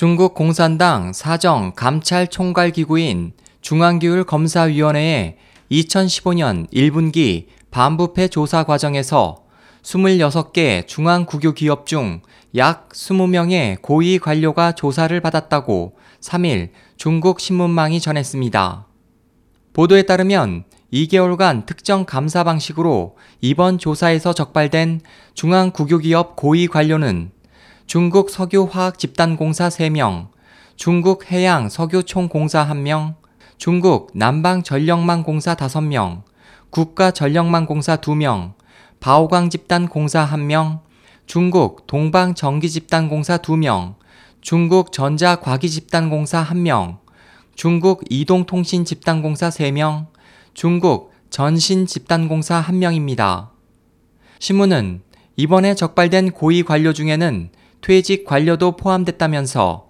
중국 공산당 사정 감찰 총괄 기구인 중앙기율검사위원회의 2015년 1분기 반부패 조사 과정에서 26개 중앙국유 기업 중 약 20명의 고위 관료가 조사를 받았다고 3일 중국 신문망이 전했습니다. 보도에 따르면 2개월간 특정 감사 방식으로 이번 조사에서 적발된 중앙국유기업 고위 관료는 중국 석유화학집단공사 3명, 중국 해양석유총공사 1명, 중국 남방전력망공사 5명, 국가전력망공사 2명, 바오광집단공사 1명, 중국 동방전기집단공사 2명, 중국 전자과기집단공사 1명, 중국 이동통신집단공사 3명, 중국 전신집단공사 1명입니다. 신문은 이번에 적발된 고위 관료 중에는 퇴직 관료도 포함됐다면서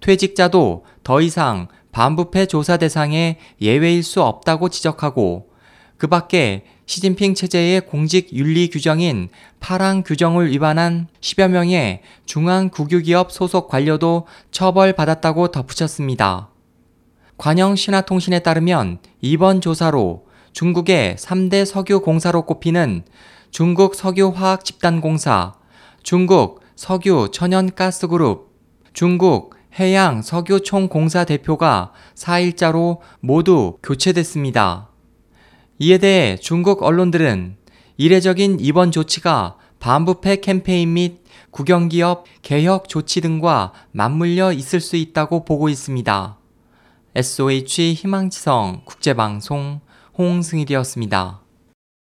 퇴직자도 더 이상 반부패 조사 대상에 예외일 수 없다고 지적하고 그 밖에 시진핑 체제의 공직 윤리 규정인 파랑 규정을 위반한 10여 명의 중앙 국유기업 소속 관료도 처벌받았다고 덧붙였습니다. 관영 신화통신에 따르면 이번 조사로 중국의 3대 석유 공사로 꼽히는 중국 석유화학 집단공사, 중국 석유 천연가스그룹, 중국 해양 석유총공사 대표가 4일자로 모두 교체됐습니다. 이에 대해 중국 언론들은 이례적인 이번 조치가 반부패 캠페인 및 국영기업 개혁 조치 등과 맞물려 있을 수 있다고 보고 있습니다. SOH 희망지성 국제방송 홍승일이었습니다.